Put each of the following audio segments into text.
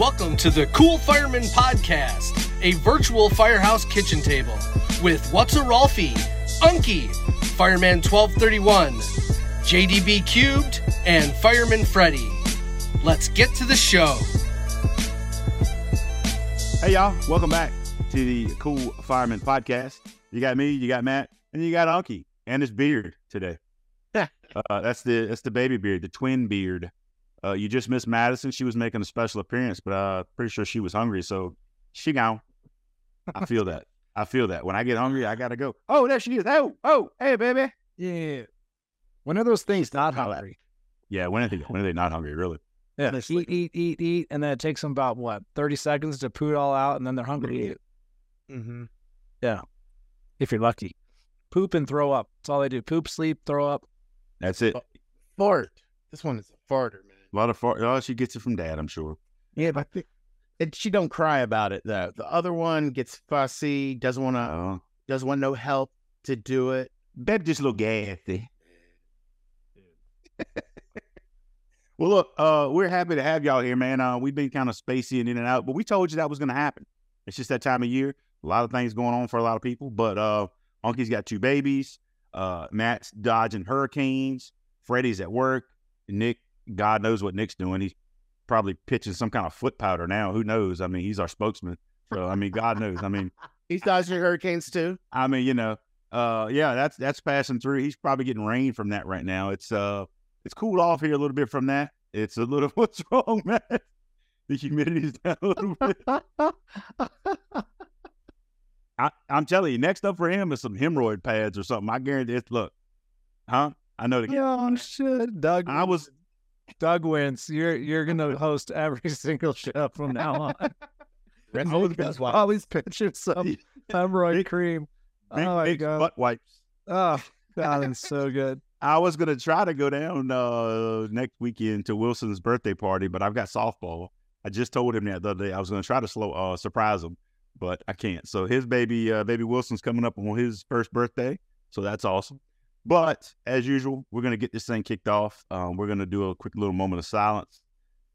Welcome to the Cool Fireman Podcast, a virtual firehouse kitchen table with What's a Rolfie, Unkie, Fireman 1231, JDB Cubed, and Fireman Freddy. Let's get to the show. Hey, y'all. Welcome back to the Cool Fireman Podcast. You got me, you got Matt, and you got Unkie and his beard today. uh, that's the that's the baby beard, the twin beard. Uh, you just missed Madison. She was making a special appearance, but uh, pretty sure she was hungry, so she gone. I feel that. I feel that. When I get hungry, I gotta go. Oh, there she is. Oh, oh, hey, baby. Yeah. When are those things not hungry? Yeah, when are they when are they not hungry? Really? Yeah. They eat, eat, eat, eat, and then it takes them about what thirty seconds to poo it all out, and then they're hungry. Mm-hmm. Yeah, if you're lucky. Poop and throw up. That's all they do. Poop, sleep, throw up. That's it. Fart. This one is a farter, man. A lot of fart. Oh, she gets it from dad, I'm sure. Yeah, but and she don't cry about it though. The other one gets fussy, doesn't want to, Oh, doesn't want no help to do it. baby, just look gassy. well, look, uh, we're happy to have y'all here, man. Uh, we've been kind of spacey and in and out, but we told you that was going to happen. It's just that time of year. A lot of things going on for a lot of people, but uh, Unkie's got two babies. Uh, Matt's dodging hurricanes. Freddie's at work. Nick, God knows what Nick's doing. He's probably pitching some kind of foot powder now. Who knows? I mean, he's our spokesman. So, I mean, God knows. I mean, He's dodging hurricanes too. I mean, you know, uh, yeah, that's that's passing through. He's probably getting rain from that right now. It's uh, it's cooled off here a little bit from that. It's a little. What's wrong, man? The humidity's down a little bit. I, I'm telling you, next up for him is some hemorrhoid pads or something. I guarantee it. Look, huh? I know the. Oh shit, Doug. I was. Doug wins. You're you're gonna host every single show from now on. Rest I was in peace, Because all these pictures some hemorrhoid cream. Big, Oh big god. butt wipes. Oh, God, it's so good. I was gonna try to go down uh, next weekend to Wilson's birthday party, but I've got softball. I just told him that the other day. I was gonna try to slow uh, surprise him, but I can't. So his baby, uh, baby Wilson's coming up on his first birthday, so that's awesome. But as usual, we're gonna get this thing kicked off. Um, we're gonna do a quick little moment of silence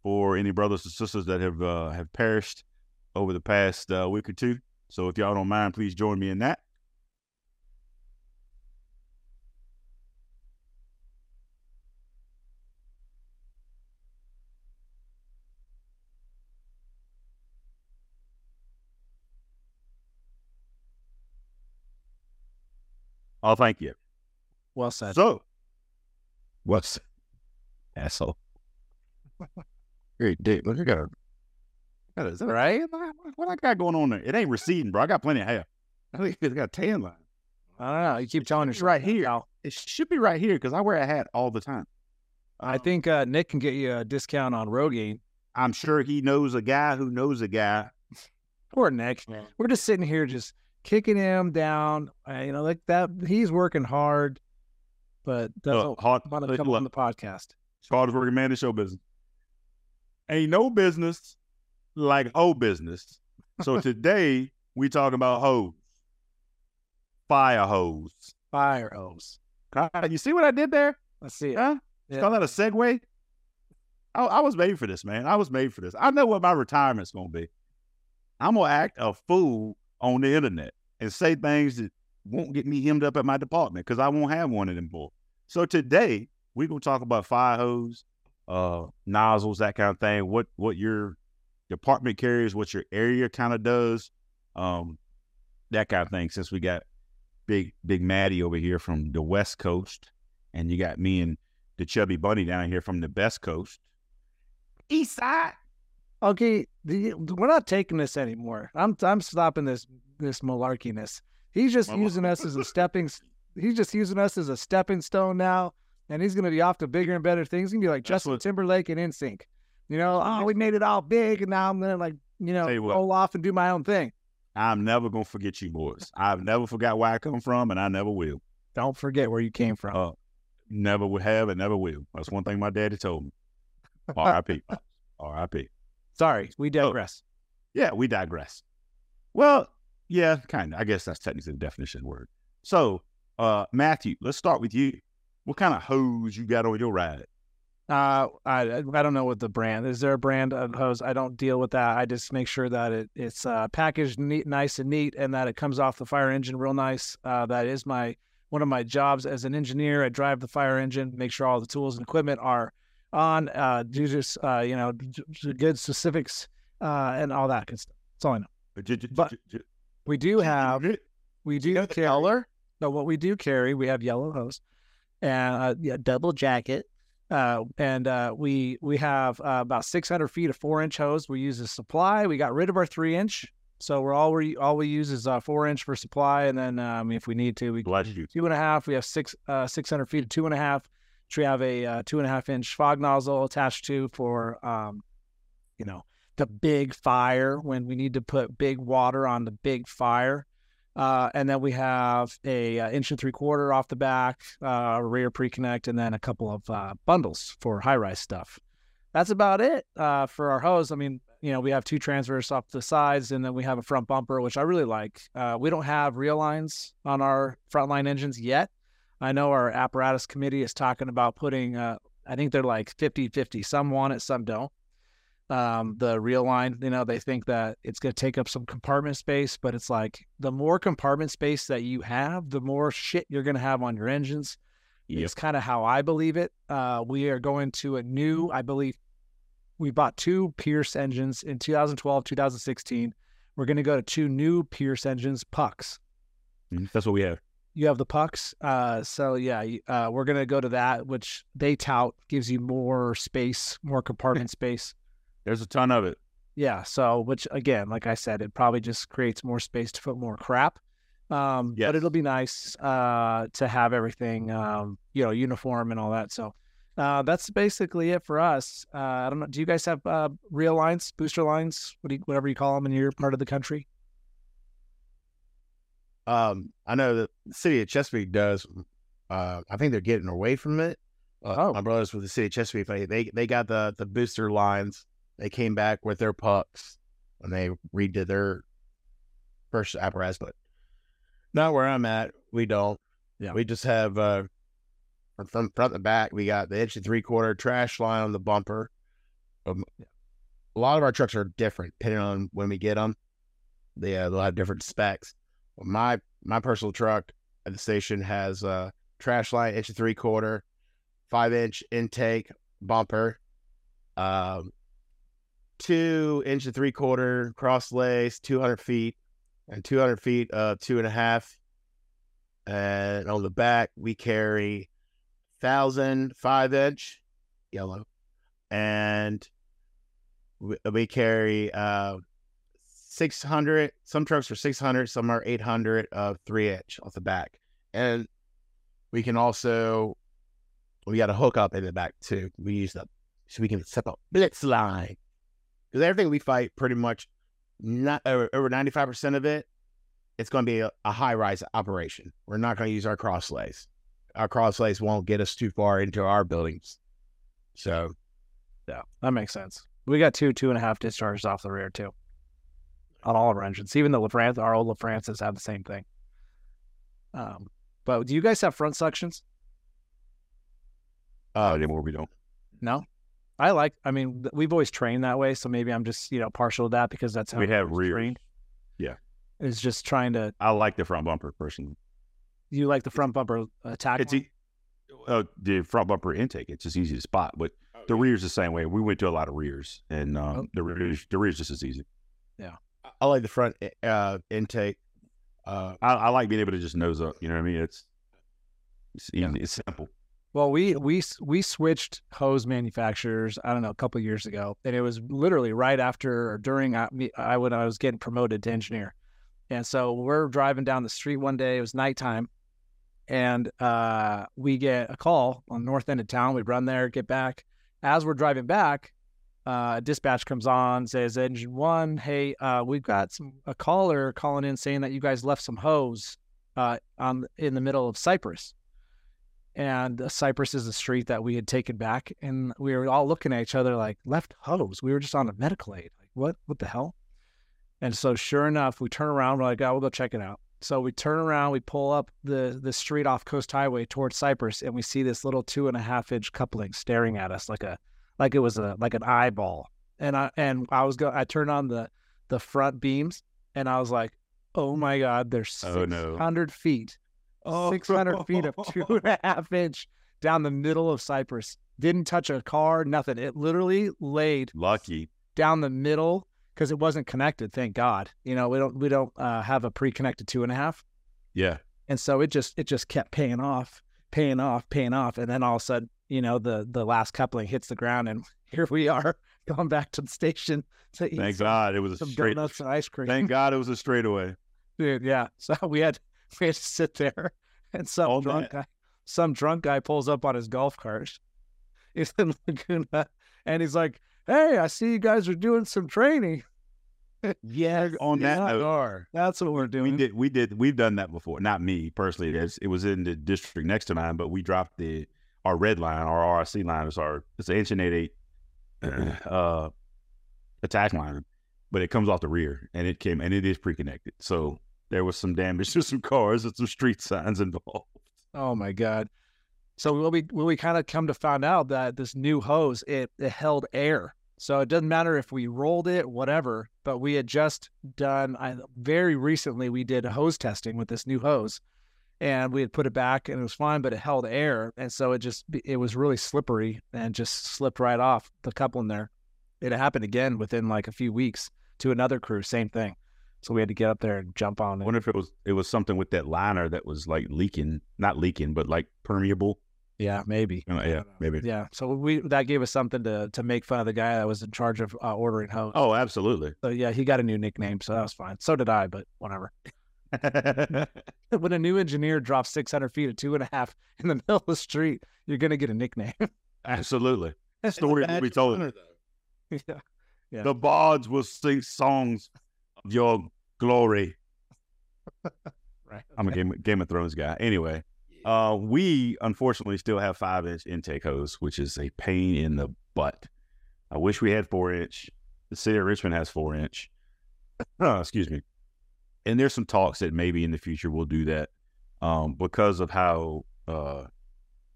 for any brothers and sisters that have uh, have perished over the past uh, week or two. So if y'all don't mind, please join me in that. Oh, thank you. Well said. So, What's asshole? Great dick. Look, I got a. got a- Is that right? What I got going on there? It ain't receding, bro. I got plenty of hair. I think it's got a tan line. I don't know. You keep telling us right here. It should be right here because I wear a hat all the time. I think uh, Nick can get you a discount on Rogaine. I'm sure he knows a guy who knows a guy. Poor Nick. We're just sitting here, just kicking him down. Uh, you know, like that. He's working hard, but doesn't Look, hard, want to come look, on the podcast. hardest working man in show business. Ain't no business like hoe business. So today we talking about hose, fire hose. Fire hose. Ah, You see what I did there? Let's see it. Huh? Yeah. Call that a segue? I, I was made for this, man. I was made for this. I know what my retirement's gonna be. I'm gonna act a fool on the internet and say things that won't get me hemmed up at my department because I won't have one of them more. So today we're gonna talk about fire hose, uh, nozzles, that kind of thing. What what your department carries, what your area kind of does, um, that kind of thing. Since we got big big Maddie over here from the West Coast, and you got me and the chubby bunny down here from the best coast. East side. Okay, the, we're not taking this anymore. I'm I'm stopping this this malarkiness. He's just Mal- using us as a stepping. He's just using us as a stepping stone now, and he's gonna be off to bigger and better things. He's gonna be like That's Justin what- Timberlake and NSYNC. You know, oh, we made it all big, and now I'm gonna like you know you what. roll off and do my own thing. I'm never gonna forget you boys. I've never forgot where I come from, and I never will. Don't forget where you came from. Uh, never will have and never will. That's one thing my daddy told me. R.I.P. R.I.P. Sorry, we digress. Yeah, we digress. Well, yeah, kind of. I guess that's technically the definition the word. So, uh, Matthew, let's start with you. What kind of hose you got on your ride? Uh, I I don't know what the brand is. There a brand of hose? I don't deal with that. I just make sure that it it's uh, packaged neat, nice and neat, and that it comes off the fire engine real nice. Uh, that is my one of my jobs as an engineer. I drive the fire engine, make sure all the tools and equipment are on. Uh, do just uh, you know good specifics uh, and all that good stuff. That's all I know. But we do have we do You know the color? So what we do carry, we have yellow hose and uh, yeah, double jacket. Uh, and uh, we we have uh, about 600 feet of four inch hose. We use as supply. We got rid of our three inch, so we're all we all we use is uh, four inch for supply. And then um, if we need to, we Bless you. two and a half. We have six uh, 600 feet of two and a half. Which we have a uh, two and a half inch fog nozzle attached to for um, you know the big fire when we need to put big water on the big fire. Uh, and then we have a, uh inch and three quarter off the back, uh, rear pre-connect, and then a couple of uh, bundles for high-rise stuff. That's about it uh, for our hose. I mean, you know, we have two transverse off the sides, and then we have a front bumper, which I really like. Uh, we don't have real lines on our frontline engines yet. I know our apparatus committee is talking about putting, I think they're like 50 50. Some want it, some don't um, the real line. You know, they think that it's going to take up some compartment space, but it's like the more compartment space that you have, the more shit you're going to have on your engines. Yep. It's kind of how I believe it. Uh, we are going to a new, I believe, we bought two Pierce engines in 2012, 2016. We're going to go to two new Pierce engines, pucks. Mhm. That's what we have. You have the pucks. Uh, so yeah, uh, we're going to go to that, which they tout gives you more space, more compartment space. There's a ton of it. Yeah. So, which again, like I said, it probably just creates more space to put more crap. Um, Yes. but it'll be nice uh, to have everything, um, you know, uniform and all that. So, uh, that's basically it for us. Uh, I don't know. Do you guys have uh, real lines, booster lines, what do you, whatever you call them in your part of the country? Um, I know the city of Chesapeake does. Uh, I think they're getting away from it. Uh, Oh. My brothers with the city of Chesapeake, they they, they got the the booster lines. They came back with their pucks when they redid their first apparatus, but not where I'm at. We don't. Yeah. we just have uh from front to back. We got the inch and three quarter trash line on the bumper. Um, A lot of our trucks are different depending on when we get them. They uh, they'll have different specs. Well, my my personal truck at the station has a trash line inch and three quarter, five inch intake bumper, um, two inch and three quarter cross lace, two hundred feet, and two hundred feet of two and a half. And on the back we carry thousand five inch yellow, and we, we carry uh 600 some trucks are 600 some are 800 of three inch off the back. And we can also we got a hook up in the back too. We use that so we can set up blitz line because everything we fight pretty much not over, over 95% of it it's going to be a, a high rise operation we're not going to use our cross lays our cross lays won't get us too far into our buildings so Yeah, that makes sense. We got two two and a half discharges off the rear too, on all of our engines. Even the LaFrance, our old LaFrances have the same thing. Um, but do you guys have front suctions? Oh, anymore we don't. No, I like. I mean, th- we've always trained that way, so maybe I'm just you know partial to that because that's how We have rear. trained. Yeah. It's just trying to. I like the front bumper personally. You like the front bumper attack? It's e- uh, the front bumper intake. It's just easy to spot, but the rear's the same way. We went to a lot of rears, and um, Oh. the rear's the rear's just as easy. Yeah, I like the front uh intake uh I, I like being able to just nose up. You know what I mean? It's it's easy. Yeah. It's simple. Well, we we we switched hose manufacturers. I don't know, a couple years ago, and it was literally right after or during I, I when I was getting promoted to engineer. And so we're driving down the street one day. It was nighttime, and uh, we get a call on north end of town. We run there, get back. As we're driving back, uh, dispatch comes on, says engine one, hey, uh, we've got some a caller calling in saying that you guys left some hose uh, on in the middle of Cypress and uh, Cypress is a street that we had taken back, and we were all looking at each other like left hose. We were just on a medical aid. Like what? What the hell? And so, sure enough, we turn around. We're like, "Oh, we'll go check it out." So we turn around, we pull up the the street off Coast Highway towards Cypress, and we see this little two and a half inch coupling staring at us like a like it was a like an eyeball. And I and I was go I turned on the the front beams and I was like, oh my god, there's Oh, six no. hundred feet, six hundred feet of two and a half inch down the middle of Cypress. Didn't touch a car, nothing. It literally laid Lucky. down the middle because it wasn't connected. Thank God. You know, we don't we don't uh, have a pre-connected two and a half, Yeah. and so it just it just kept paying off, paying off, paying off, and then all of a sudden, you know, the the last coupling hits the ground, and here we are going back to the station to eat Thank God it was a some straight. donuts and ice cream. Thank God it was a straightaway. Dude, yeah. So we had we had to sit there, and some All drunk guy, some drunk guy pulls up on his golf cart. He's in Laguna, and he's like, "Hey, I see you guys are doing some training." Yeah, On that Yeah. note, are. That's what we're doing. we did we did we've done that before. Not me personally. It was in the district next to mine, but we dropped the our red line, our RRC line is our it's an inch and eight eight uh attack line, but it comes off the rear and it came and it is pre-connected. So there was some damage to some cars and some street signs involved. Oh my god! So what we we kind of come to find out that this new hose it, it held air, so it doesn't matter if we rolled it, whatever. But we had just done I, very recently. We did hose testing with this new hose, and we had put it back and it was fine, but it held air, and so it just it was really slippery and just slipped right off the coupling there. It happened again within like a few weeks to another crew, same thing. So we had to get up there and jump on I it. wonder if it was it was something with that liner that was like leaking, not leaking, but like permeable. Yeah, maybe. Uh, yeah, maybe. Yeah, so we that gave us something to to make fun of the guy that was in charge of uh, ordering hose. Oh, absolutely. So yeah, he got a new nickname, so that was fine. So did I, but whatever. when a new engineer drops 600 feet at two and a half in the middle of the street, you're gonna get a nickname. absolutely. Story will be told. yeah, Yeah. The bards will sing songs of your glory. right. I'm a Game, Game of Thrones guy. Anyway, uh, we unfortunately still have five inch intake hose, which is a pain in the butt. I wish we had four inch. The city of Richmond has four inch. Uh, excuse me. And there's some talks that maybe in the future we'll do that um, because of how uh,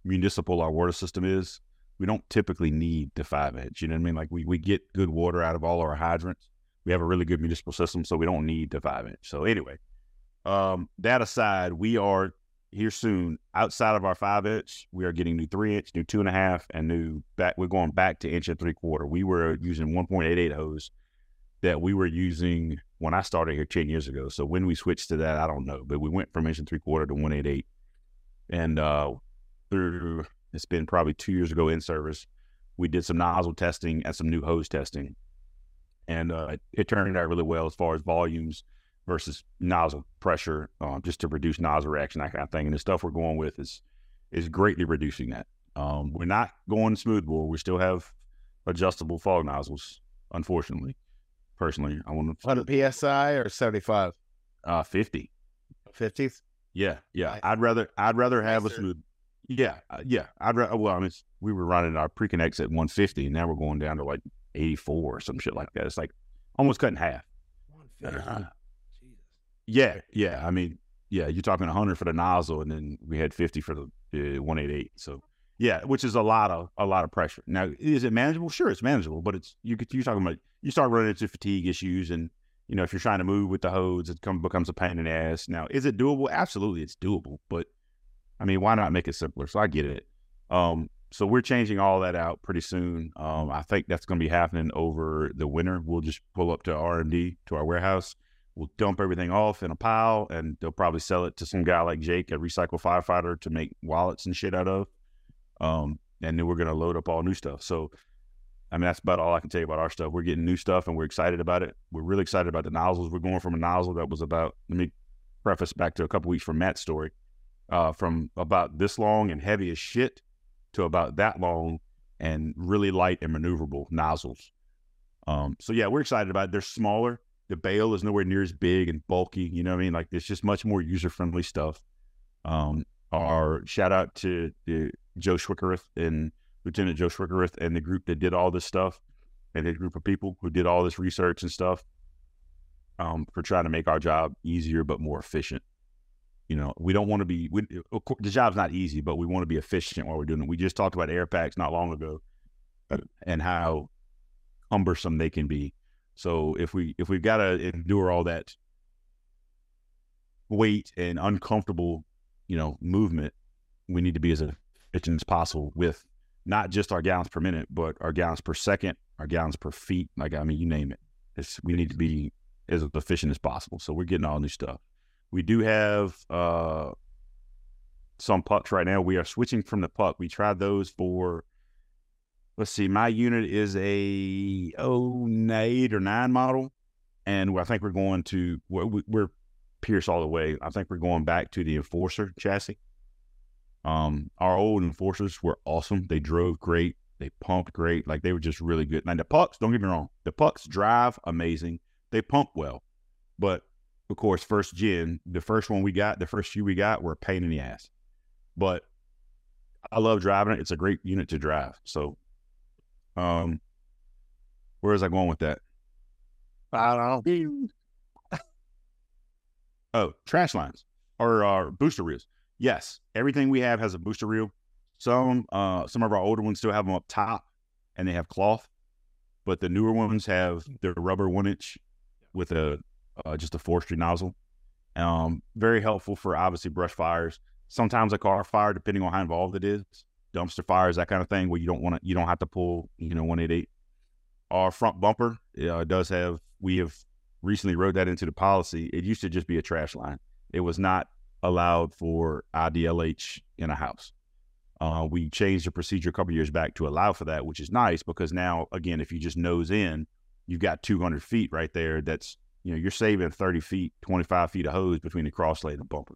municipal our water system is. We don't typically need the five inch. You know what I mean? Like we, we get good water out of all our hydrants. We have a really good municipal system, so we don't need the five inch. So anyway, um, that aside, we are here soon. Outside of our five inch, we are getting new three inch, new two and a half, and new back. We're going back to inch and three quarter. We were using 1.88 hose that we were using when I started here 10 years ago. So when we switched to that, I don't know, but we went from inch and three quarter to 188. And uh, through it's been probably two years ago in service, we did some nozzle testing and some new hose testing. And uh, it turned out really well as far as volumes versus nozzle pressure, um, just to reduce nozzle reaction, that kind of thing. And the stuff we're going with is is greatly reducing that. Um, we're not going smoothbore. We still have adjustable fog nozzles, unfortunately. Personally, I want to 100 psi or 75, uh, 50. 50s. Yeah, yeah. Nice. I'd rather I'd rather have a smooth. Yeah, uh, yeah. I'd rather. Well, I mean, we were running our pre-connects at 150, and now we're going down to like 84 or some shit like that. It's like almost cut in half. Uh, Yeah, yeah. I mean, yeah. You're talking 100 for the nozzle, and then we had 50 for the uh, 188. So yeah, which is a lot of a lot of pressure. Now, is it manageable? Sure, it's manageable, but it's you you're talking about you start running into fatigue issues, and you know if you're trying to move with the hose, it come, becomes a pain in the ass. Now, is it doable? Absolutely, it's doable. But I mean, why not make it simpler? So I get it. Um, so we're changing all that out pretty soon. Um, I think that's going to be happening over the winter. We'll just pull up to R and D to our warehouse. We'll dump everything off in a pile, and they'll probably sell it to some guy like Jake, a recycle firefighter, to make wallets and shit out of. Um, and then we're going to load up all new stuff. So, I mean, that's about all I can tell you about our stuff. We're getting new stuff, and we're excited about it. We're really excited about the nozzles. We're going from a nozzle that was about. Let me preface back to a couple weeks from Matt's story uh, from about this long and heavy as shit to about that long and really light and maneuverable nozzles. Um, so yeah, we're excited about it. They're smaller. The bale is nowhere near as big and bulky. You know what I mean? Like it's just much more user friendly stuff. Um, our shout out to Joe Schwickerith and Lieutenant Joe Schwickerith and the group that did all this stuff and the group of people who did all this research and stuff um, for trying to make our job easier but more efficient. You know, we don't want to be. We, the job's not easy, but we want to be efficient while we're doing it. We just talked about air packs not long ago, uh, and how cumbersome they can be. So if we if we've got to endure all that weight and uncomfortable, you know, movement, we need to be as efficient as possible with not just our gallons per minute, but our gallons per second, our gallons per feet. Like I mean, you name it. It's, we need to be as efficient as possible. So we're getting all new stuff. We do have uh, some pucks right now. We are switching from the puck. We tried those for. Let's see. My unit is a 08 or nine model, and I think we're going to we're, we're Pierce all the way. I think we're going back to the Enforcer chassis. Um, our old Enforcers were awesome. They drove great. They pumped great. Like they were just really good. Now the pucks, don't get me wrong, the pucks drive amazing. They pump well, but of course, first gen, the first one we got, the first few we got were a pain in the ass. But I love driving it. It's a great unit to drive. So, um, where is I going with that? I don't know. Oh, trash lines or uh, booster reels. Yes, everything we have has a booster reel. Some uh, some of our older ones still have them up top, and they have cloth, but the newer ones have their rubber one inch with a uh, just a forestry nozzle. Um, very helpful for obviously brush fires. Sometimes a car fire, depending on how involved it is, dumpster fires, that kind of thing, where you don't want to, you don't have to pull, you know, one eight eight. Our front bumper uh, does have. We have recently wrote that into the policy. It used to just be a trash line. It was not allowed for IDLH in a house. Uh, we changed the procedure a couple years back to allow for that, which is nice because now, again, if you just nose in, you've got 200 feet right there. That's you know you're saving 30 feet, 25 feet of hose between the cross crosslade and the bumper.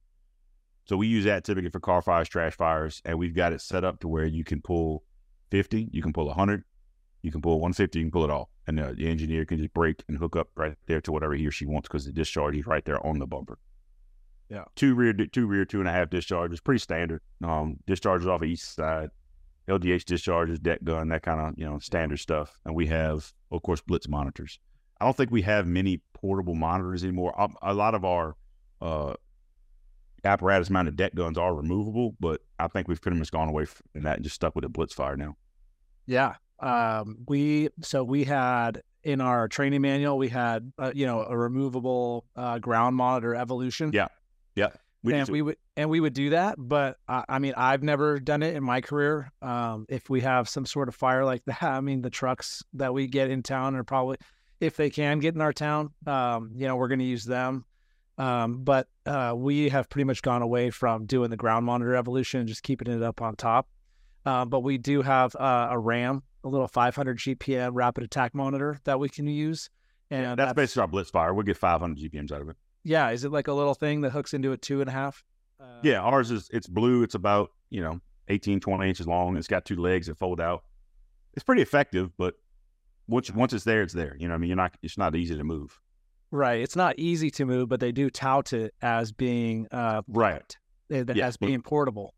So we use that typically for car fires, trash fires, and we've got it set up to where you can pull 50, you can pull 100, you can pull 150, you can pull it all, and the, the engineer can just break and hook up right there to whatever he or she wants because the discharge is right there on the bumper. Yeah, two rear, two rear, two and a half discharges, pretty standard. Um, discharges off the east side, LDH discharges, deck gun, that kind of you know standard stuff. And we have, of course, blitz monitors. I don't think we have many portable monitors anymore. A, um, a lot of our uh, apparatus mounted deck guns are removable, but I think we've pretty much gone away from that and just stuck with a blitz fire now. Yeah, um, we so we had in our training manual we had uh, you know a removable uh, ground monitor evolution. Yeah, yeah. We and we would and we would do that, but uh, I mean I've never done it in my career. Um, if we have some sort of fire like that, I mean the trucks that we get in town are probably if they can get in our town, um, you know we're going to use them. Um, but uh, we have pretty much gone away from doing the ground monitor evolution and just keeping it up on top. Uh, but we do have uh, a RAM a little 500 GPM rapid attack monitor that we can use. And that's, that's basically our Blitzfire. We'll get 500 GPMs out of it. Yeah. Is it like a little thing that hooks into a two and a half? Uh, yeah. Ours is, it's blue. It's about, you know, 18, 20 inches long. It's got two legs that fold out. It's pretty effective, but once, once it's there, it's there. You know I mean? You're not, it's not easy to move. Right. It's not easy to move, but they do tout it as being, uh, right. Eh, as yeah, being portable.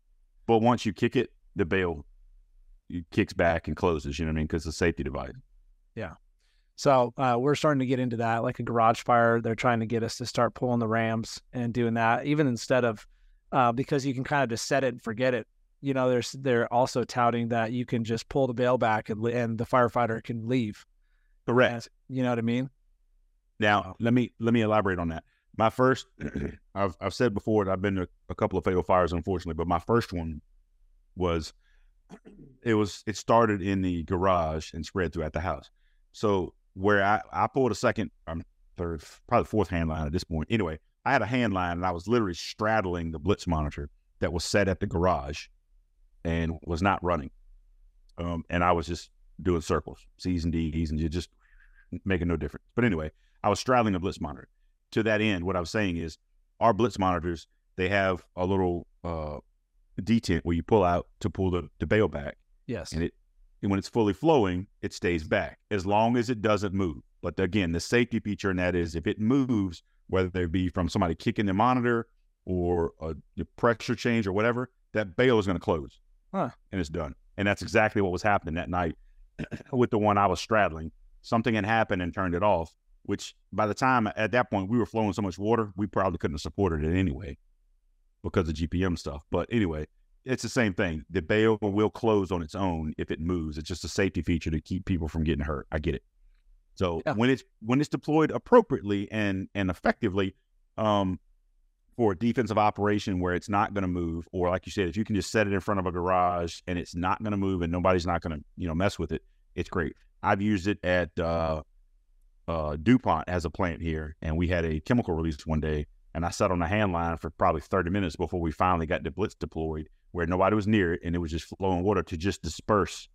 But once you kick it, the bail kicks back and closes. You know what I mean? Because it's a safety device. Yeah. So uh, we're starting to get into that, like a garage fire. They're trying to get us to start pulling the rams and doing that, even instead of uh, because you can kind of just set it and forget it. You know, there's they're also touting that you can just pull the bail back and and the firefighter can leave. Correct. And, you know what I mean? Now let me let me elaborate on that. My first, I've I've said before, I've been to a couple of fatal fires, unfortunately, but my first one was it was it started in the garage and spread throughout the house. So where I, I pulled a second, um, third, probably fourth hand line at this point. Anyway, I had a hand line and I was literally straddling the blitz monitor that was set at the garage and was not running. Um, and I was just doing circles, C's and D's, and just making no difference. But anyway, I was straddling a blitz monitor. To that end, what I was saying is our blitz monitors, they have a little uh, detent where you pull out to pull the, the bail back. Yes. And it and when it's fully flowing, it stays back as long as it doesn't move. But again, the safety feature in that is if it moves, whether it be from somebody kicking the monitor or a, a pressure change or whatever, that bail is going to close huh. and it's done. And that's exactly what was happening that night with the one I was straddling. Something had happened and turned it off, which by the time at that point we were flowing so much water, we probably couldn't have supported it anyway. because of GPM stuff. But anyway, it's the same thing. The bail will close on its own if it moves. It's just a safety feature to keep people from getting hurt. I get it. So Yeah. when it's when it's deployed appropriately and and effectively, um, for a defensive operation where it's not going to move, or like you said, if you can just set it in front of a garage and it's not going to move and nobody's not going to you know mess with it, it's great. I've used it at uh, uh, DuPont has a plant here, and we had a chemical release one day, and I sat on the hand line for probably 30 minutes before we finally got the blitz deployed, where nobody was near it, and it was just flowing water to just disperse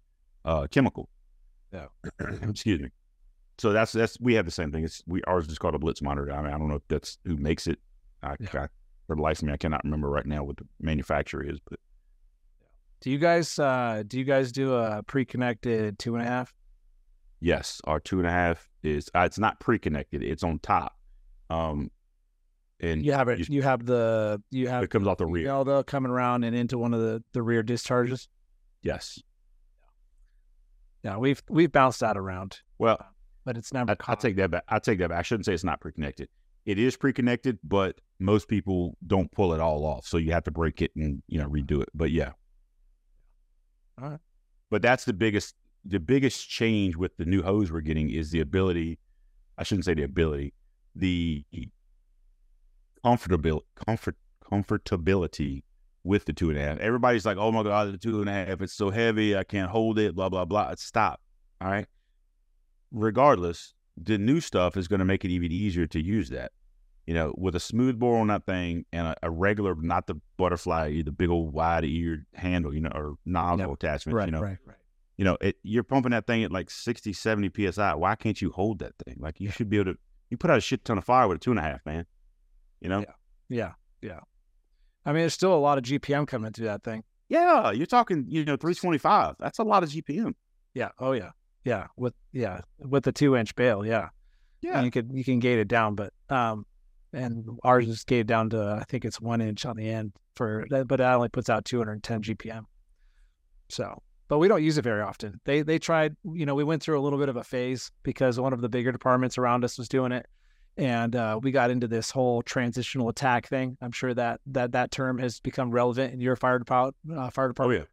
uh, chemical. Yeah. Excuse me. So that's that's we have the same thing. It's we ours is called a blitz monitor. I mean, I don't know if that's who makes it. I, Yeah. I for the life of me, I cannot remember right now what the manufacturer is, but Do you guys uh do you guys do a pre-connected two and a half? yes, our two and a half is uh, it's not pre-connected. It's on top. Um, and You have it. you- You have the you have it comes off the rear. Elda coming around and into one of the the rear discharges. Yes. Yeah, we've we've bounced that around, Well, but it's never. I, I take that back. I take that back. I shouldn't say it's not pre-connected. It is pre-connected, but most people don't pull it all off. So you have to break it and you know redo it. But yeah. All right. But that's the biggest the biggest change with the new hose we're getting is the ability. I shouldn't say the ability, the comfortability comfort comfortability with the two and a half. Everybody's like, "Oh my god, the two and a half! It's so heavy, I can't hold it." Blah blah blah. Stop. All right. Regardless, the new stuff is going to make it even easier to use that. You know, with a smooth bore on that thing and a, a regular, not the butterfly, the big old wide eared handle, you know, or nozzle attachment. right, you know, right, right. you know, it, you're pumping that thing at like 60, 70 psi. Why can't you hold that thing? Like you should be able to. You put out a shit ton of fire with a two and a half, man. You know. Yeah. Yeah, yeah. I mean, there's still a lot of GPM coming through that thing. Yeah, you're talking, you know, 325. That's a lot of GPM. Yeah. Oh yeah. Yeah. With yeah with the two inch bail. Yeah. And you could you can gate it down, but um, and ours is gated down to I think it's one inch on the end for but that only puts out 210 GPM. So, but we don't use it very often. They they tried, you know, we went through a little bit of a phase because one of the bigger departments around us was doing it, and uh, we got into this whole transitional attack thing. I'm sure that that that term has become relevant in your fire department. Uh, fire Oh yeah.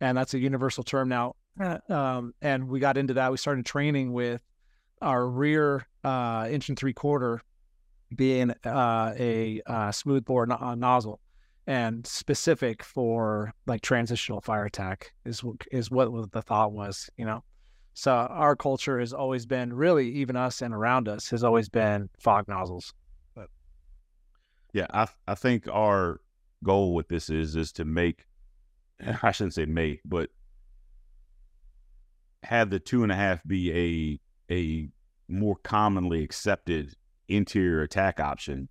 and that's a universal term now. Um, and we got into that. We started training with our rear uh, inch and three quarter being uh, a uh, smooth bore uh, nozzle, and specific for like transitional fire attack is is what the thought was, you know. So our culture has always been really even us and around us has always been fog nozzles. Yeah, I I think our goal with this is is to make I shouldn't say make, but have the two and a half be a a more commonly accepted interior attack option,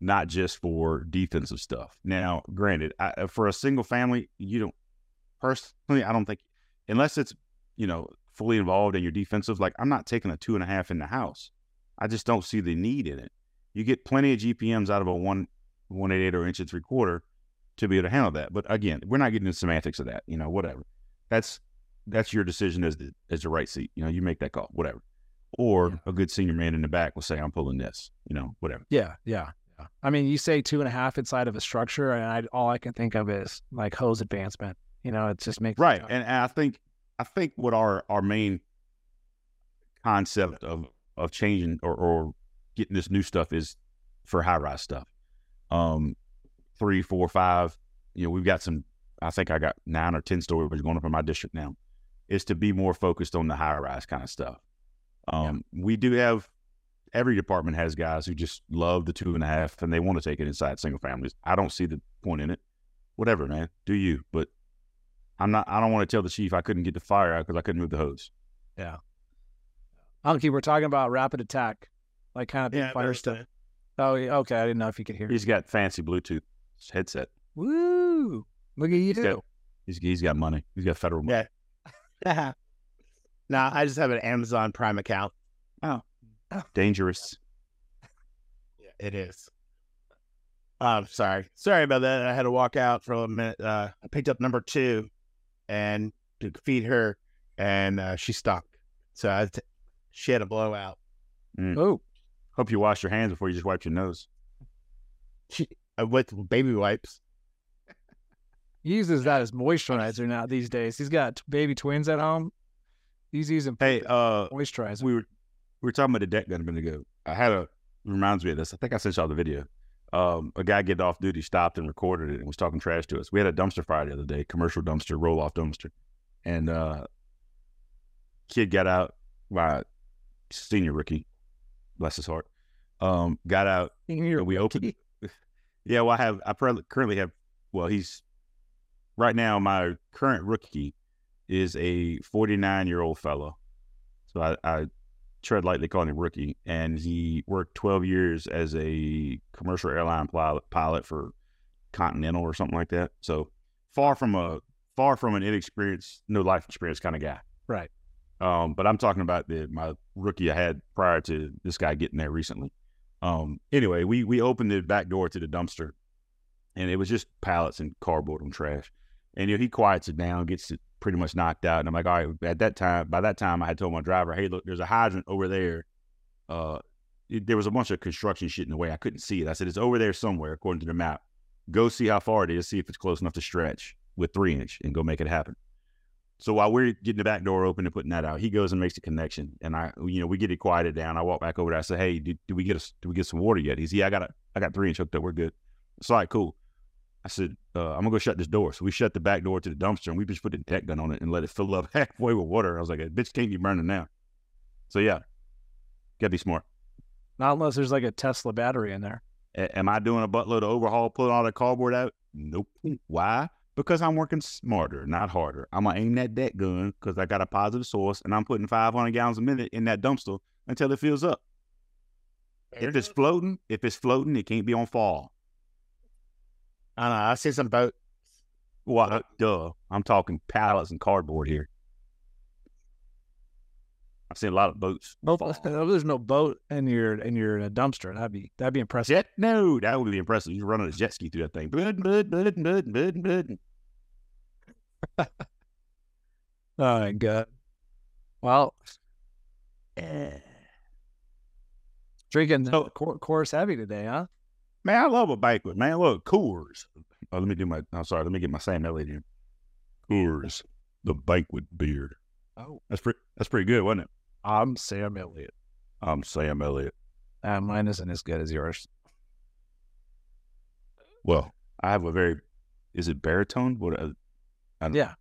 not just for defensive stuff. Now, granted, I, uh, for a single family, you don't personally. I don't think unless it's you know fully involved in your defensive. Like I'm not taking a two and a half in the house. I just don't see the need in it. You get plenty of GPMs out of a one one eight eight or inch and three quarter to be able to handle that. But again, we're not getting into semantics of that. You know, whatever. That's that's your decision as the as the right seat. You know, you make that call, whatever. Or Yeah. a good senior man in the back will say, "I'm pulling this." You know, whatever. Yeah, yeah, yeah. I mean, you say two and a half inside of a structure, and I, all I can think of is like hose advancement. You know, it just makes Right. And, and I think I think what our our main concept of of changing or, or getting this new stuff is for high rise stuff. Um three, four, five. You know, we've got some I think I got nine or ten stories going up in my district now. Is to be more focused on the high rise kind of stuff. Um we do have every department has guys who just love the two and a half and they want to take it inside single families. I don't see the point in it. Whatever, man. Do you. But I'm not. I don't want to tell the chief I couldn't get the fire out because I couldn't move the hose. Yeah, Unkie, we're talking about rapid attack, like kind of Yeah, fire stuff. Oh, okay. I didn't know if you could hear. He's got fancy Bluetooth headset. Woo! Look at you. got- He's he's got money. He's got federal money. Yeah. nah, I just have an Amazon Prime account. Oh, dangerous. Yeah, it is. Um, sorry, sorry about that. I had to walk out for a minute. Uh, I picked up number two, and to feed her, and uh, she stopped. So I t- she had a blowout. Oh, Hope you wash your hands before you just wipe your nose. She uh, with baby wipes. He uses that as moisturizer now these days. He's got baby twins at home. He's using Hey, uh, moisturizer. we were we were talking about the deck gun a minute ago. I had a reminds me of this. I think I sent y'all the video. Um, a guy getting off duty stopped and recorded it and was talking trash to us. We had a dumpster fire the other day, commercial dumpster, roll off dumpster, and uh, kid got out. My senior rookie, bless his heart, um, got out You're and we opened. yeah, well, I have. I currently have. Well, he's right now. My current rookie is a 49 year old fellow. So I, I tread lightly calling him rookie, and he worked 12 years as a commercial airline pilot, pilot for Continental or something like that. So far from a far from an inexperienced, no life experience kind of guy. Right. Um, but I'm talking about the my rookie I had prior to this guy getting there recently. Um, anyway, we we opened the back door to the dumpster, and it was just pallets and cardboard and trash. And you know, he quiets it down, gets it pretty much knocked out. And I'm like, all right. At that time, by that time, I had told my driver, hey, look, there's a hydrant over there. Uh, it- there was a bunch of construction shit in the way. I couldn't see it. I said, it's over there somewhere, according to the map. Go see how far it is, see if it's close enough to stretch with three inch, and go make it happen. So while we're getting the back door open and putting that out, he goes and makes the connection, and I, you know, we get it quieted down. I walk back over there. I say, "Hey, did we get us? We get some water yet?" He's, "Yeah, I got a, I got three inch hooked up. We're good." It's all right, cool. I said, uh, "I'm gonna go shut this door." So we shut the back door to the dumpster, and we just put the deck gun on it and let it fill up halfway with water. I was like, "A bitch can't be burning now." So yeah, gotta be smart. Not unless there's like a Tesla battery in there. A- am I doing a buttload of overhaul, pulling all the cardboard out? Nope. Why? Because I'm working smarter, not harder. I'm gonna aim that deck gun because I got a positive source, and I'm putting 500 gallons a minute in that dumpster until it fills up. If it's floating, if it's floating, it can't be on fall. I don't know. I see some boat. What? Duh. I'm talking pallets and cardboard here. I've seen a lot of boats. Nope. There's no boat in your in your uh, dumpster. That'd be that'd be impressive. Jet? No, that would be impressive. You're running a jet ski through that thing. Bud, bud, bud, bud, bud, bud. Oh my god. Well, eh. drinking So- course Heavy today, huh? Man, I love a banquet, man. Look, Coors. Oh, let me do my. I'm sorry. Let me get my Sam Elliott here. Coors, the banquet beer. Oh, That's pretty. That's pretty good, wasn't it? I'm Sam Elliott. I'm Sam Elliott. Uh, mine isn't as good as yours. Well, I have a very. Is it baritone? What? Uh, I don't- Yeah.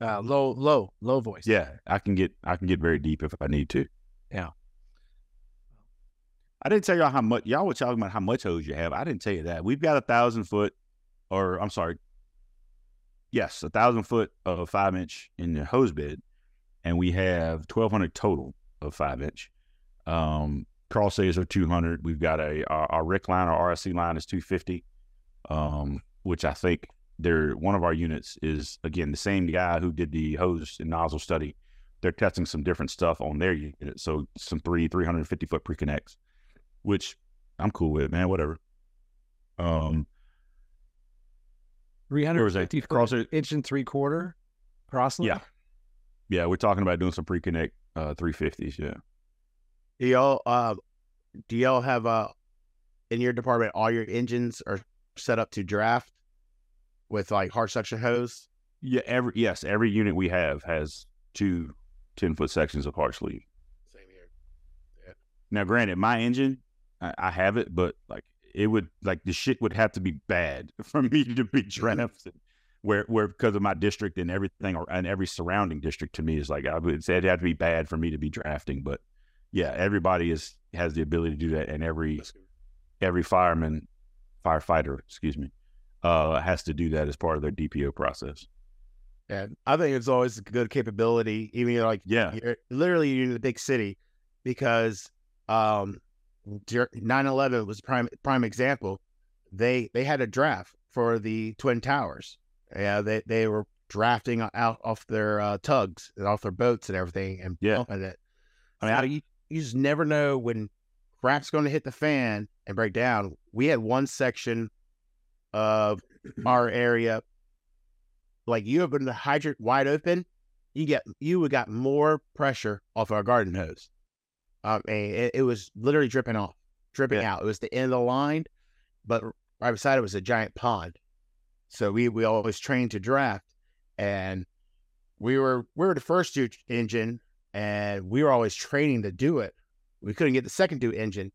Uh, low, low, low voice. Yeah, I can get. I can get very deep if I need to. Yeah. I didn't tell y'all how much y'all were talking about how much hose you have. I didn't tell you that. We've got a thousand foot, or I'm sorry, yes, a thousand foot of five inch in the hose bed, and we have twelve hundred total of five inch. Um, cross says are two hundred. We've got a our, our Rick line, our RSC line is two fifty, um, which I think they're one of our units is again the same guy who did the hose and nozzle study. They're testing some different stuff on their unit, so some three three hundred fifty foot pre connects which I'm cool with, man. Whatever. Um, Three There hundred was a crosser- inch and three quarter cross. yeah, yeah. We're talking about doing some pre-connect uh 350s. Yeah. Do y'all uh do y'all have uh in your department all your engines are set up to draft with like hard suction hose? Yeah. Every yes, every unit we have has two 10 foot sections of hard sleeve. Same here. Now, granted, my engine, I, I have it, but like it would like the shit would have to be bad for me to be drafted. Where, where because of my district and everything, or and every surrounding district to me is like I would say it'd have to be bad for me to be drafting. But yeah, everybody is has the ability to do that, and every every fireman, firefighter, excuse me, uh, has to do that as part of their DPO process. Yeah, I think it's always a good capability, even like Yeah, you're literally you're in the big city because um 9-11 was prime prime example. They they had a draft for the Twin Towers. Yeah, they they were drafting out off their uh, tugs and off their boats and everything and Yeah. I mean, I, you, you just never know when crap's going to hit the fan and break down. We had one section of our area, like you open the hydrant wide open, you get you would got more pressure off our garden hose. Um, it, it was literally dripping off, dripping Yeah. out. It was the end of the line, but right beside it was a giant pond. So we we always trained to draft, and we were we were the first due engine, and we were always training to do it. We couldn't get the second due engine.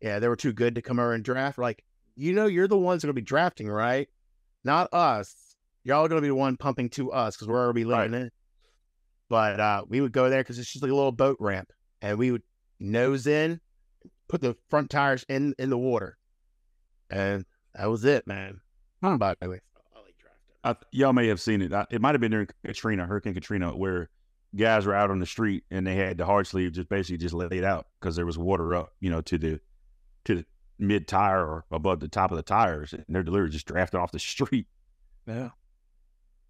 Yeah, they were too good to come over and draft. Like, you know, you're the ones that are gonna be drafting, right? Not us. Y'all are gonna be the one pumping to us because we're already living Right. in. But uh, we would go there because it's just like a little boat ramp, and we would nose in, put the front tires in in the water, and that was it, man. Huh. But anyway, I like y'all may have seen it. I, it might have been during Katrina, Hurricane Katrina, where guys were out on the street and they had the hard sleeve just basically just laid out because there was water up, you know, to the to the mid tire or above the top of the tires, and they're literally just drafting off the street. Yeah.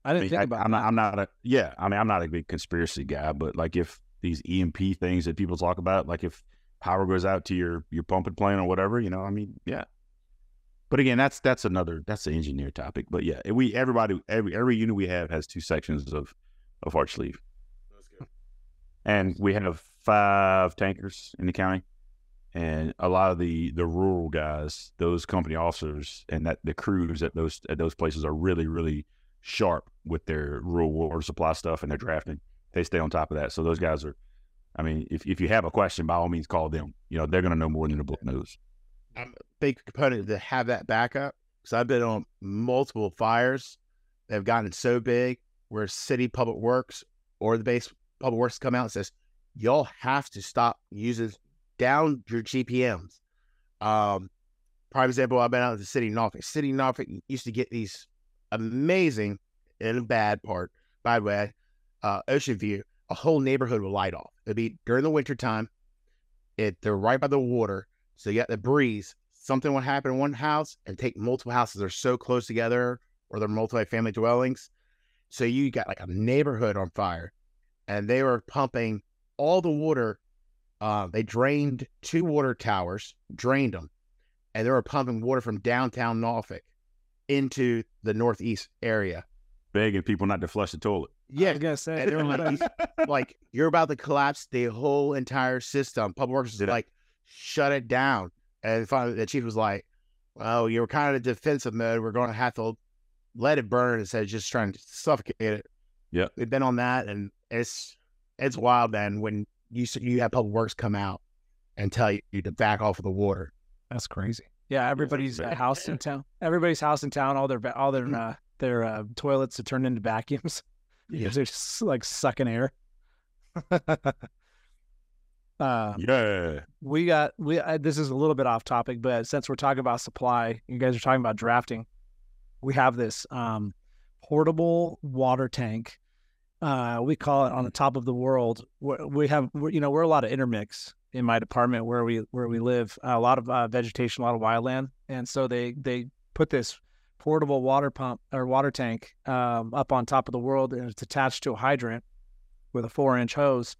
I I didn't mean, think I, about am that. not. I'm not a. Yeah, I mean, I'm not a big conspiracy guy, but like if these EMP things that people talk about, like if power goes out to your your pumping plant or whatever, you know, I mean, yeah. But again, that's that's another that's the engineer topic. But yeah, we everybody every every unit we have has two sections of of hard sleeve, and we have five tankers in the county, and a lot of the the rural guys, those company officers, and that the crews at those at those places are really really sharp with their rural water supply stuff and their drafting. They stay on top of that. So those guys are. I mean, if if you have a question, by all means, call them. You know, they're going to know more than the book knows. I'm A big component to have that backup because I've been on multiple fires that have gotten so big where city public works or the base public works come out and says y'all have to stop using down your GPMs. Um, prime example, I've been out at the city of Norfolk. City of Norfolk used to get these amazing in a bad part, by the way, uh, ocean view. A whole neighborhood would light off. It'd be during the winter time. It they're right by the water, so you got the breeze. Something would happen in one house and take multiple houses. They're so close together, or they're multi-family dwellings. So you got like a neighborhood on fire, and they were pumping all the water. Uh, they drained two water towers, drained them, and they were pumping water from downtown Norfolk into the northeast area. Begging people not to flush the toilet. I Yeah, was gonna say and like, like, you're about to collapse the whole entire system. Public Works is like, shut it down. And finally, the chief was like, "Well, you were kind of a defensive mode. We're going to have to let it burn instead of just trying to suffocate it." Yeah, we've been on that, and it's it's wild, man. When you you have Public Works come out and tell you to back off of the water. That's crazy. Yeah, everybody's uh, house in town. Everybody's house in town. All their all their Mhm. uh, their uh, toilets have turned into vacuums. Yeah. because they're just like sucking air. uh, Yeah. we got we. Uh, this is a little bit off topic, but since we're talking about supply, you guys are talking about drafting. We have this um, portable water tank. Uh, we call it on the top of the world. We we have, we're, you know, we're a lot of intermix in my department where we where we live. a lot of uh, vegetation, a lot of wildland, and so they they put this portable water pump or water tank um, up on top of the world, and it's attached to a hydrant with a four inch hose,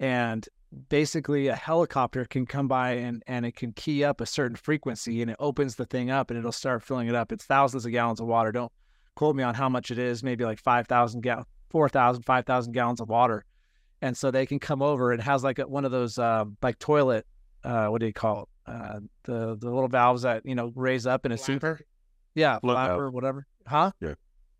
and basically a helicopter can come by and and it can key up a certain frequency and it opens the thing up and it'll start filling it up. It's thousands of gallons of water. Don't quote me on how much it is, maybe like 5,000 gal 4,000 5,000 gallons of water. And so they can come over. It has like a, one of those uh, like toilet uh, what do you call it? Uh, the the little valves that, you know, raise up in a soup. Flapper? Yeah, Float valve. flapper, whatever. Huh? Yeah,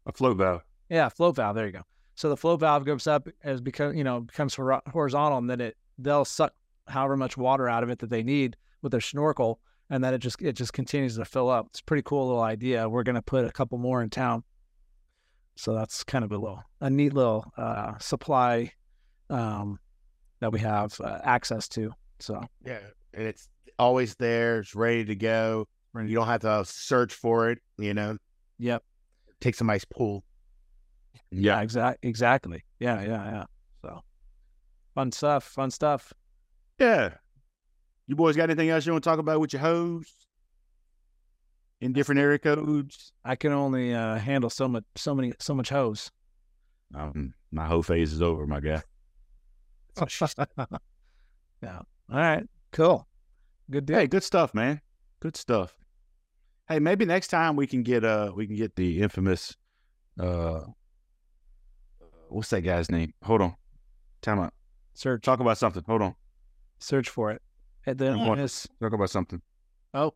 a float valve. Yeah, float valve. There you go. So the float valve goes up as become you know becomes hor- horizontal, and then it they'll suck however much water out of it that they need with their snorkel, and then it just it just continues to fill up. It's a pretty cool little idea. We're gonna put a couple more in town, so that's kind of a little a neat little uh, supply um, that we have uh, access to. So Yeah, and it's always there. It's ready to go. You don't have to search for it. You know, yep, take some ice pool. yeah, exact exactly. Yeah, yeah, yeah. So fun stuff. Fun stuff. Yeah. You boys got anything else you want to talk about with your hose? In different area codes? I can only uh, handle so much, so many, so much hose. Um, my whole phase is over, my guy. yeah. All right. Cool. Good deal. Hey, good stuff, man. Good stuff. Hey, maybe next time we can get uh we can get the infamous uh what's that guy's name? Hold on. Time out. Search. Talk about something. Hold on. Search for it. And then I'm this. Talk about something. Oh,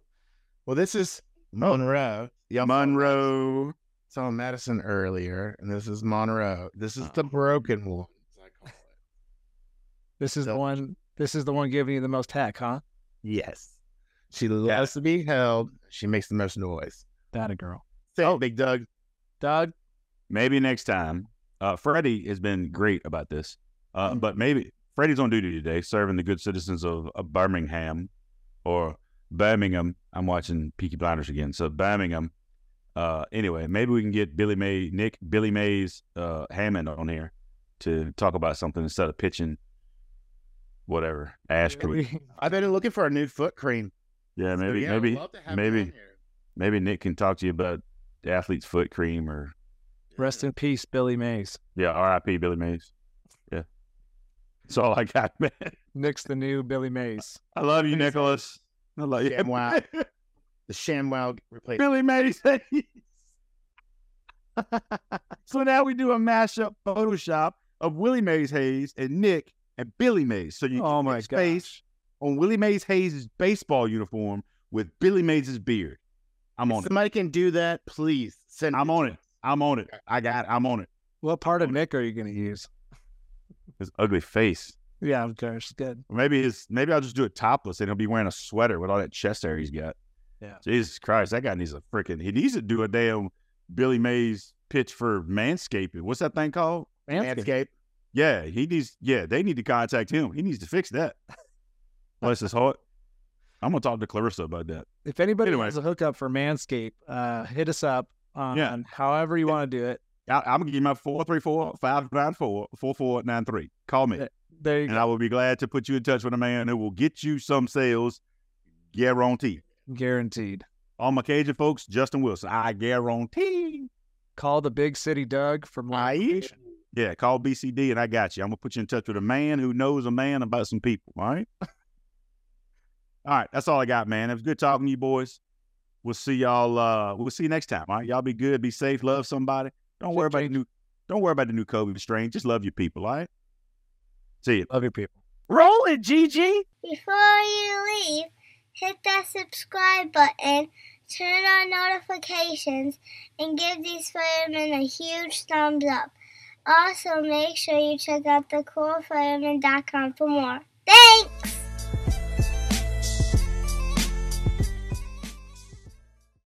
Well, this is Monroe. Saw Monroe. Saw Madison earlier, and this is Monroe. This is Oh. the broken one. I call it. This is the one. This is the one giving you the most heck, huh? Yes. She loves to be held. She makes the most noise. That a girl. Say Oh. Big Doug. Doug, Maybe next time. Uh, Freddie has been great about this, uh, but maybe Freddie's on duty today, serving the good citizens of, of Birmingham or Birmingham. I'm watching Peaky Blinders again, so Birmingham. Uh, anyway, maybe we can get Billy May, Nick, Billy Mays, uh, Hammond on here to talk about something instead of pitching whatever ash cream. I've been looking for a new foot cream. Yeah, So, maybe, yeah, maybe, love to have it maybe- maybe Nick can talk to you about athlete's foot cream or rest in peace, Billy Mays. yeah, R.I.P. Billy Mays. Yeah, that's all I got, man. Nick's the new Billy Mays. I love you, Nicholas. I love you. ShamWow. The ShamWow replacement. Billy Mays. so now we do a mashup Photoshop of Willie Mays Hayes and Nick and Billy Mays. So you Oh get my Nick's face gosh. On Willie Mays Hayes' baseball uniform with Billy Mays' beard. I'm on it. Somebody can do that, please. Send I'm it on it. I'm on it. I got it. I'm on it. What part of Nick are you going to use? His ugly face. Yeah, of course. Good. Or maybe his maybe I'll just do it topless and he'll be wearing a sweater with all that chest hair he's got. Yeah. Jesus Christ, that guy needs a freaking he needs to do a damn Billy Mays pitch for manscaping. What's that thing called? Manscaped. Yeah, he needs yeah, they need to contact him. He needs to fix that. Bless his heart. I'm gonna talk to Clarissa about that. If anybody Anyway. has a hookup for Manscaped, uh, hit us up on Yeah. however you want to do it. I, I'm gonna give you my 434-594-4493. Call me. There And go. I will be glad to put you in touch with a man who will get you some sales guaranteed. Guaranteed. All my Cajun folks, Justin Wilson. I guarantee. Call the big city Doug from information. Yeah, call BCD and I got you. I'm gonna put you in touch with a man who knows a man about some people. All right. all right, that's all I got, man. It was good talking to you boys. We'll see y'all. Uh, we'll see you next time. All right, y'all be good, be safe, love somebody. Don't worry about the new. Don't worry about the new COVID strain. Just love your people. All right. See you. Love your people. Roll it, Gigi. Before you leave, hit that subscribe button, turn on notifications, and give these firemen a huge thumbs up. Also, make sure you check out thecoolfireman.com for more. Thanks!